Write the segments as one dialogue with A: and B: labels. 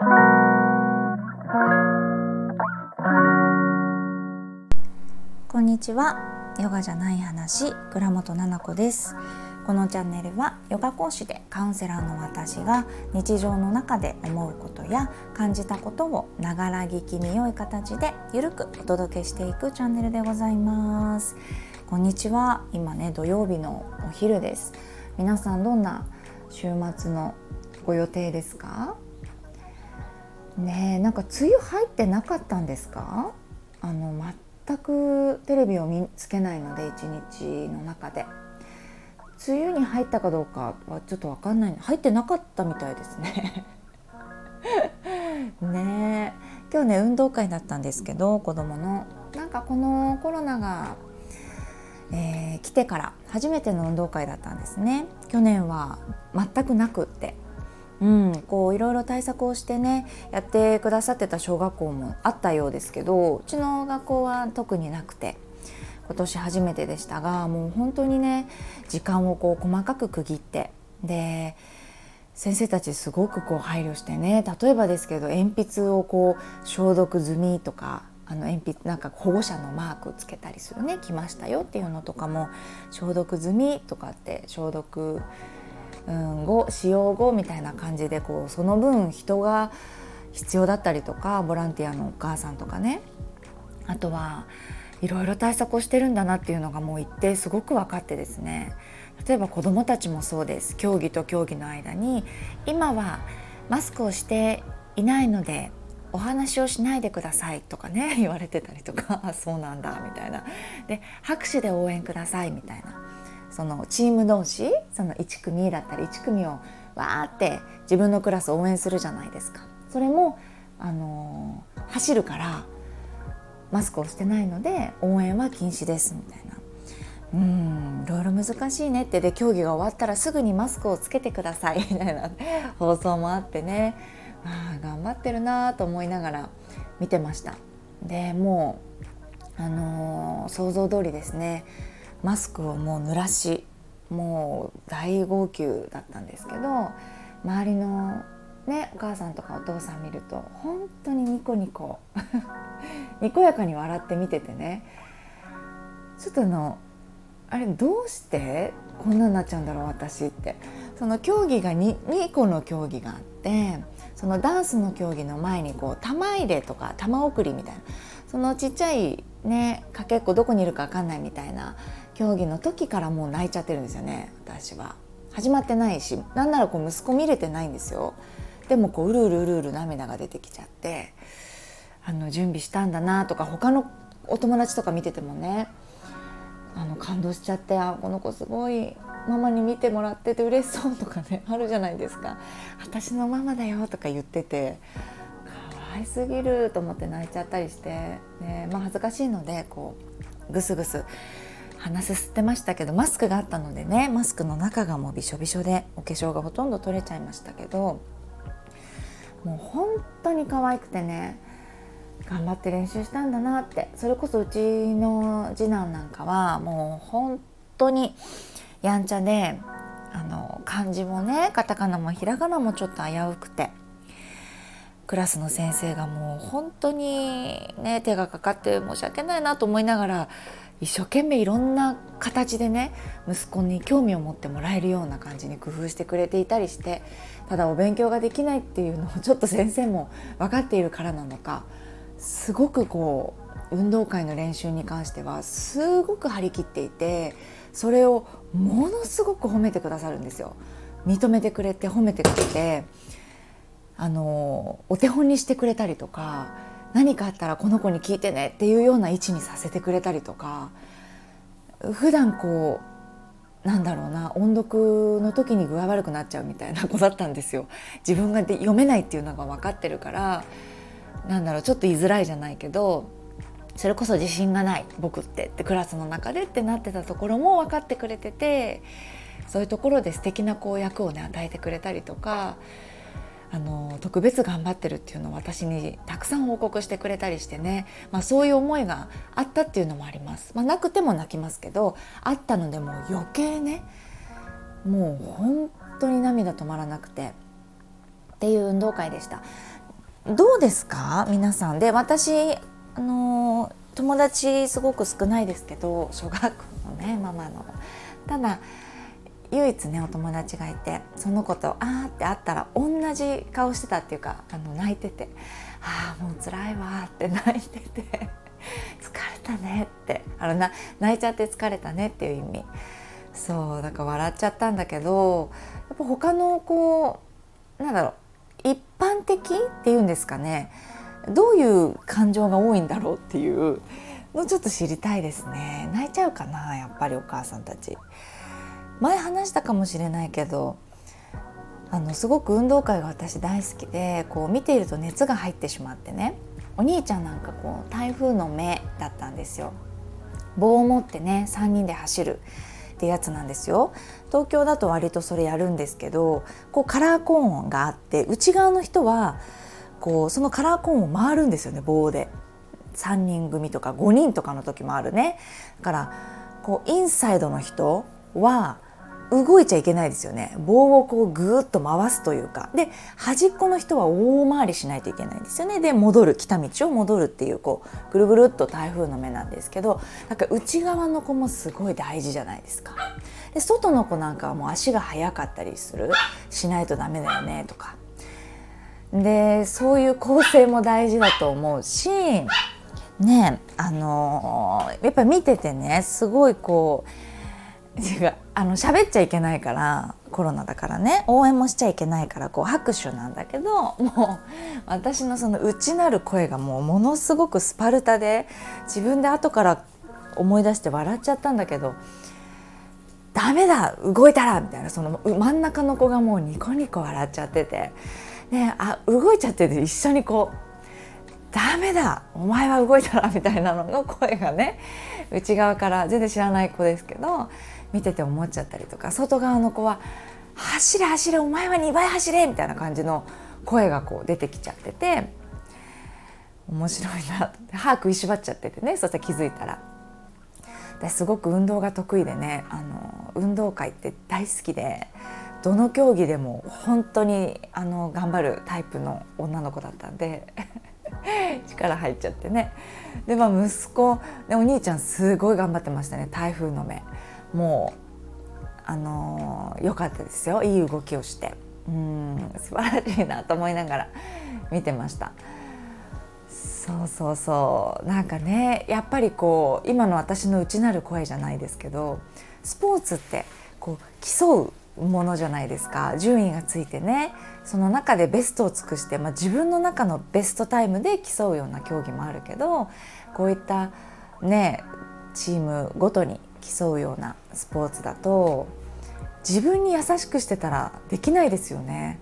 A: こんにちは。ヨガじゃない話倉本々子です。このチャンネルはヨガ講師でカウンセラーの私が日常の中で思うことや感じたことをながら聞きに良い形でゆるくお届けしていくチャンネルでございます。こんにちは。今ね土曜日のお昼です。皆さんどんな週末のご予定ですか？ねえなんか梅雨入ってなかったんですか？あの全くテレビを見つけないので一日の中で。梅雨に入ったかどうかはちょっと分かんない。入ってなかったみたいですね。ねえ。今日ね運動会だったんですけど子供の。なんかこのコロナが、えー、来てから初めての運動会だったんですね。去年は全くなくって。うん、こういろいろ対策をしてねやってくださってた小学校もあったようですけどうちの学校は特になくて今年初めてでしたがもう本当にね時間をこう細かく区切ってで先生たちすごくこう配慮してね例えばですけど鉛筆をこう消毒済みとかあの鉛筆なんか保護者のマークつけたりするね来ましたよっていうのとかも消毒済みとかって消毒、うん、後使用後みたいな感じでこうその分人が必要だったりとかボランティアのお母さんとかね。あとはいろいろ対策をしてるんだなっていうのがもう一定すごく分かってですね。例えば子どもたちもそうです。競技と競技の間に今はマスクをしていないのでお話をしないでくださいとかね 言われてたりとかそうなんだみたいな。で拍手で応援くださいみたいな。そのチーム同士その1組だったり1組をわーって自分のクラス応援するじゃないですか。それもあの、走るからマスクをしてないので応援は禁止ですみたいな。うんいろいろ難しいねって。で競技が終わったらすぐにマスクをつけてくださいみたいな。放送もあってね。あ頑張ってるなと思いながら見てました。でもう、あのー、想像通りですね。マスクをもう濡らしもう大号泣だったんですけど周りのねお母さんとかお父さん見ると本当にニコニコ にこやかに笑って見ててねちょっとあのあれどうしてこんなになっちゃうんだろう私って。その競技が 2, 2個の競技があってそのダンスの競技の前にこう玉入れとか玉送りみたいなそのちっちゃいねかけっこどこにいるか分かんないみたいな競技の時からもう泣いちゃってるんですよね私は。始まってないしなんならこう息子見れてないんですよ。でもこううるうるうるうる涙が出てきちゃってあの準備したんだなとか他のお友達とか見ててもねあの感動しちゃってあこの子すごいママに見てもらってて嬉しそうとかね あるじゃないですか私のママだよとか言ってて可愛すぎると思って泣いちゃったりして、ねまあ、恥ずかしいのでこうぐすぐす鼻すすってましたけどマスクがあったのでねマスクの中がもうびしょびしょでお化粧がほとんど取れちゃいましたけどもう本当に可愛くてね頑張って練習したんだなってそれこそうちの次男なんかはもう本当にやんちゃであの漢字もねカタカナもひらがなもちょっと危うくてクラスの先生がもう本当にね手がかかって申し訳ないなと思いながら一生懸命いろんな形でね息子に興味を持ってもらえるような感じに工夫してくれていたりしてただお勉強ができないっていうのをちょっと先生も分かっているからなのかすごくこう運動会の練習に関してはすごく張り切っていてそれをものすごく褒めてくださるんですよ。認めてくれて褒めてくれてあのお手本にしてくれたりとか何かあったらこの子に聞いてねっていうような位置にさせてくれたりとか普段こうなんだろうな音読の時に具合悪くなっちゃうみたいな子だったんですよ。自分がで読めないっていうのが分かってるからなんだろうちょっと言いづらいじゃないけどそれこそ自信がない僕ってってクラスの中でってなってたところも分かってくれててそういうところで素敵なこう役をね与えてくれたりとかあの特別頑張ってるっていうのを私にたくさん報告してくれたりしてね、まあ、そういう思いがあったっていうのもあります、まあ、なくても泣きますけどあったのでもう余計ねもう本当に涙止まらなくて。っていう運動会でした。どうですか？皆さん。で私あの友達すごく少ないですけど小学校のねママの。ただ唯一ねお友達がいてその子と「あ」って会ったら同じ顔してたっていうかあの泣いてて「ああもう辛いわ」って泣いてて「疲れたね」ってあのな泣いちゃって疲れたねっていう意味そうだから笑っちゃったんだけどやっぱ他のこうなんだろう一般的っていうんですかねどういう感情が多いんだろうっていうのちょっと知りたいですね泣いちゃうかなやっぱりお母さんたち。前話したかもしれないけどあのすごく運動会が私大好きでこう見ていると熱が入ってしまってねお兄ちゃんなんかこう台風の目だったんですよ。棒を持ってね3人で走るってやつなんですよ。東京だと割とそれやるんですけどこうカラーコーンがあって内側の人はこうそのカラーコーンを回るんですよね棒で。3人組とか5人とかの時もあるね。だからこうインサイドの人は動いちゃいけないですよね。棒をこうぐーっと回すというか。で端っこの人は大回りしないといけないんですよね。で戻る。来た道を戻るっていうこうぐるぐるっと台風の目なんですけどなんか内側の子もすごい大事じゃないですか。で外の子なんかはもう足が速かったりする。しないとダメだよねとか。でそういう構成も大事だと思うしねあのー、やっぱ見ててねすごいこう違うあの喋っちゃいけないからコロナだからね応援もしちゃいけないからこう拍手なんだけどもう私のその内なる声がもうものすごくスパルタで自分で後から思い出して笑っちゃったんだけど「ダメだ動いたら!」みたいなその真ん中の子がもうニコニコ笑っちゃっててであ動いちゃってて一緒にこう「ダメだお前は動いたら!」みたいなのの声がね内側から全然知らない子ですけど見てて思っちゃったりとか外側の子は「走れ走れお前は2倍走れ!」みたいな感じの声がこう出てきちゃってて面白いなと歯食いしばっちゃっててねそしたら気づいたらすごく運動が得意でねあの運動会って大好きでどの競技でも本当にあの頑張るタイプの女の子だったんで 力入っちゃってねでまあ息子でお兄ちゃんすごい頑張ってましたね台風の目もうあの良かったですよ。いい動きをして。うん。素晴らしいなと思いながら 見てました。そうそうそう。なんかねやっぱりこう今の私の内なる声じゃないですけどスポーツってこう競うものじゃないですか。順位がついてね。その中でベストを尽くして、まあ、自分の中のベストタイムで競うような競技もあるけどこういったねチームごとに競うようなスポーツだと自分に優しくしてたらできないですよね。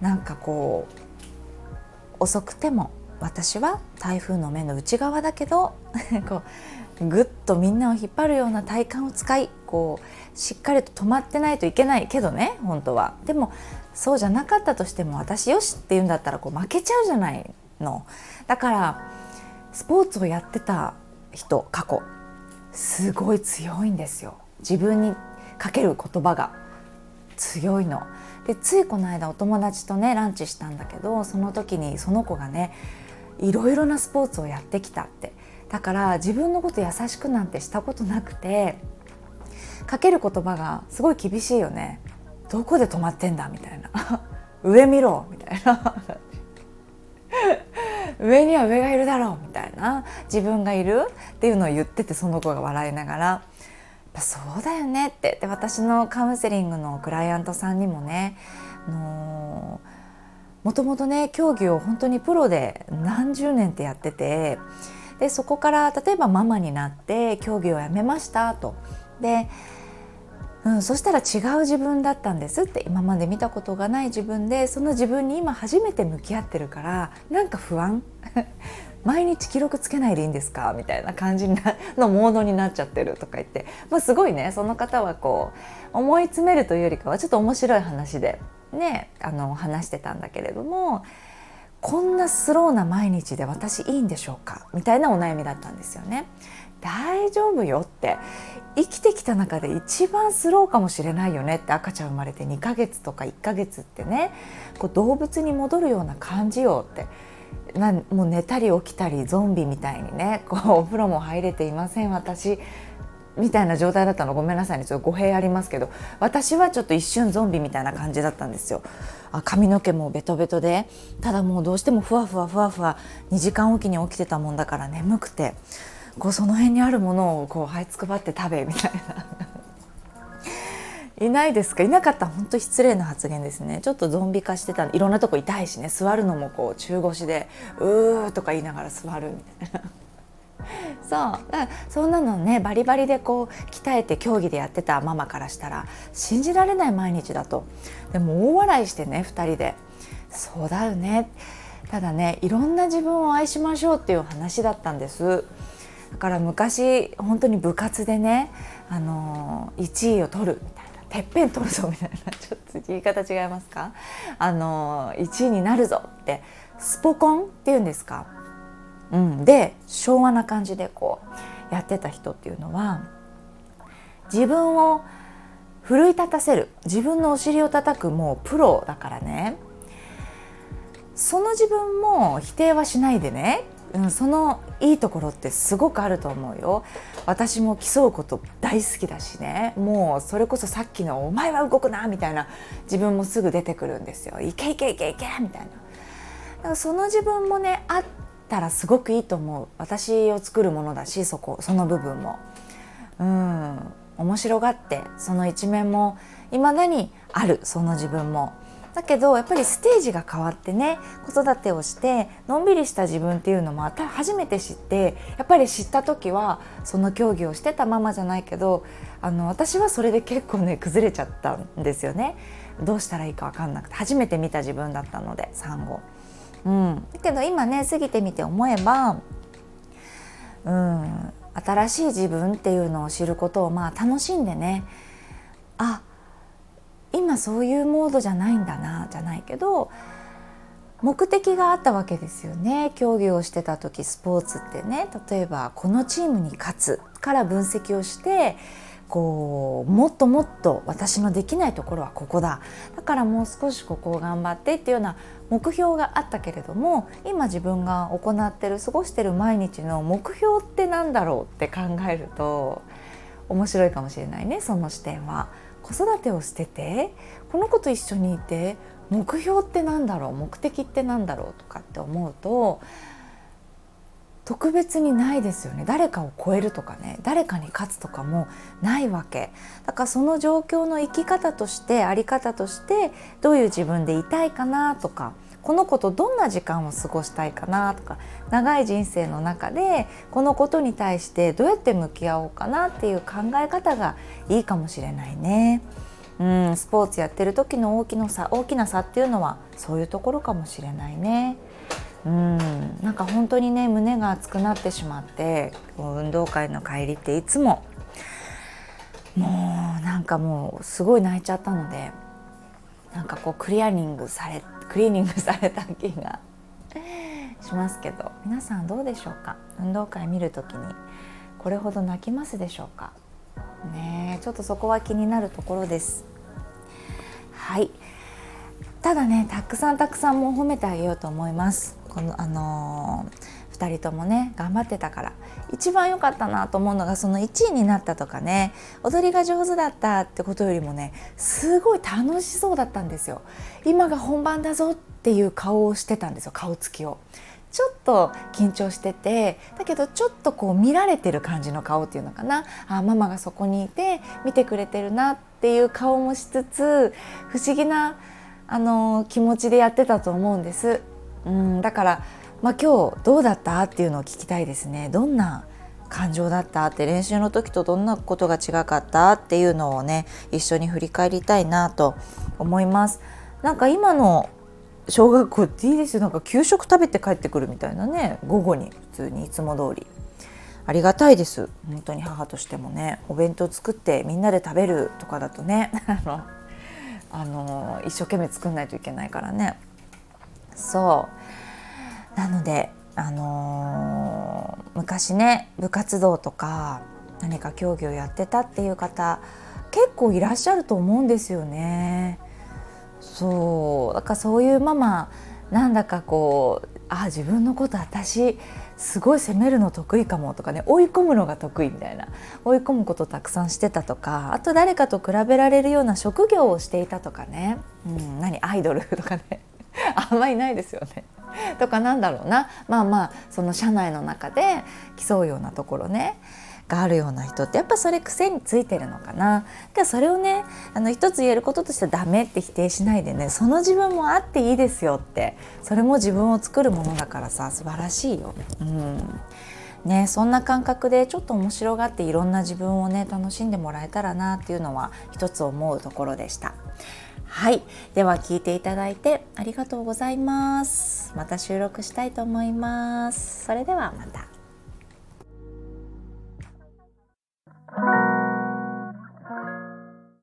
A: なんかこう遅くても私は台風の目の内側だけど こうぐっとみんなを引っ張るような体幹を使いこうしっかりと止まってないといけないけどね本当は。でもそうじゃなかったとしても私よしって言うんだったらこう負けちゃうじゃないの。だからスポーツをやってた人過去すごい強いんですよ。自分にかける言葉が。強いの。でついこの間お友達とねランチしたんだけどその時にその子がねいろいろなスポーツをやってきたって。だから自分のこと優しくなんてしたことなくてかける言葉がすごい厳しいよね。どこで止まってんだみたいな。上見ろみたいな。上には上がいるだろうみたいな自分がいるっていうのを言っててその子が笑いながらそうだよねってで私のカウンセリングのクライアントさんにもねもともとね競技を本当にプロで何十年ってやっててでそこから例えばママになって競技をやめましたと。でうん、そしたら違う自分だったんですって今まで見たことがない自分でその自分に今初めて向き合ってるからなんか不安？毎日記録つけないでいいんですか？みたいな感じのモードになっちゃってるとか言って、まあ、すごいね。その方はこう思い詰めるというよりかはちょっと面白い話でねあの話してたんだけれどもこんなスローな毎日で私いいんでしょうか？みたいなお悩みだったんですよね。大丈夫よって。生きてきた中で一番スローかもしれないよね。って赤ちゃん生まれて2ヶ月とか1ヶ月ってね。こう動物に戻るような感じよって。なもう寝たり起きたりゾンビみたいにね。こうお風呂も入れていません私。みたいな状態だったの。ごめんなさいね。ちょっと語弊ありますけど。私はちょっと一瞬ゾンビみたいな感じだったんですよ。あ髪の毛もベトベトで。ただもうどうしてもふわふわふわふわ。2時間おきに起きてたもんだから眠くて。こうその辺にあるものをこうはいつくばって食べみたいないないですか？いなかったら本当失礼な発言ですね。ちょっとゾンビ化してたいろんなとこ痛いしね。座るのもこう中腰で「うー」とか言いながら座るみたいな。そう。だからそんなのねバリバリでこう鍛えて競技でやってたママからしたら信じられない毎日だと。でも大笑いしてね2人で「そうだよね」ただねいろんな自分を愛しましょうっていう話だったんです。だから昔本当に部活でね、あの1位を取るみたいなてっぺん取るぞみたいなちょっと言い方違いますか？あの1位になるぞってスポコンっていうんですか、うん、で昭和な感じでこうやってた人っていうのは自分を奮い立たせる自分のお尻を叩くもうプロだからね。その自分も否定はしないでねうん、そのいいところってすごくあると思うよ。私も競うこと大好きだしね。もうそれこそさっきの「お前は動くな」みたいな自分もすぐ出てくるんですよ「いけいけいけいけ」みたいな。だからその自分もねあったらすごくいいと思う。私を作るものだしそこその部分も。うん面白がってその一面もいまだにあるその自分も。だけどやっぱりステージが変わってね子育てをしてのんびりした自分っていうのも初めて知ってやっぱり知った時はその競技をしてたままじゃないけどあの私はそれで結構ね崩れちゃったんですよねどうしたらいいか分かんなくて初めて見た自分だったので産後。うん、だけど今ね過ぎてみて思えば、うん、新しい自分っていうのを知ることをまあ楽しんでねあ今そういうモードじゃないんだなじゃないけど目的があったわけですよね。競技をしてた時スポーツってね。例えばこのチームに勝つから分析をしてこうもっともっと私のできないところはここだ。だからもう少しここを頑張ってっていうような目標があったけれども今自分が行ってる過ごしてる毎日の目標って何だろうって考えると面白いかもしれないねその視点は。子育てをしててこの子と一緒にいて目標って何だろう目的って何だろうとかって思うと特別にないですよね誰かを超えるとかね誰かに勝つとかもないわけだからその状況の生き方として在り方としてどういう自分でいたいかなとかこの子とどんな時間を過ごしたいかなとか長い人生の中でこのことに対してどうやって向き合おうかなっていう考え方がいいかもしれないね。うん、スポーツやってる時の大きな差大きな差っていうのはそういうところかもしれないね。うん、なんか本当にね胸が熱くなってしまって運動会の帰りっていつももうなんかもうすごい泣いちゃったのでなんかこうクリアリングされクリーニングされた気が しますけど皆さんどうでしょうか？運動会見る時にこれほど泣きますでしょうか？ねちょっとそこは気になるところです。はい。ただねたくさんたくさんもう褒めてあげようと思います。このあのー2人ともね頑張ってたから。一番良かったなと思うのがその1位になったとかね。踊りが上手だったってことよりもねすごい楽しそうだったんですよ。今が本番だぞっていう顔をしてたんですよ顔つきを。ちょっと緊張しててだけどちょっとこう見られてる感じの顔っていうのかな。あママがそこにいて見てくれてるなっていう顔もしつつ不思議なあの気持ちでやってたと思うんです。うん、だからまあ、今日どうだった？っていうのを聞きたいですね。どんな感情だった？って練習の時とどんなことが違かった？っていうのをね一緒に振り返りたいなと思います。なんか今の小学校っていいですよ。なんか給食食べて帰ってくるみたいなね。午後に普通にいつも通り。ありがたいです。本当に母としてもね。お弁当作ってみんなで食べるとかだとね。あの一生懸命作んないといけないからね。そう。なのであのー、昔ね部活動とか何か競技をやってたっていう方結構いらっしゃると思うんですよね。そうだからそういうママなんだかこうあ自分のこと私すごい責めるの得意かもとかね追い込むのが得意みたいな追い込むことたくさんしてたとかあと誰かと比べられるような職業をしていたとかね、うん、何アイドルとかねあんまりないですよね。とかなんだろうな。まあまあその社内の中で競うようなところね。があるような人ってやっぱそれ癖についてるのかな。だそれをねあの一つ言えることとしてはダメって否定しないでねその自分もあっていいですよって。それも自分を作るものだからさ素晴らしいよ。うん。ね、そんな感覚でちょっと面白がっていろんな自分をね楽しんでもらえたらなっていうのは一つ思うところでした。はい。では聞いていただいてありがとうございます。また収録したいと思います。それではまた。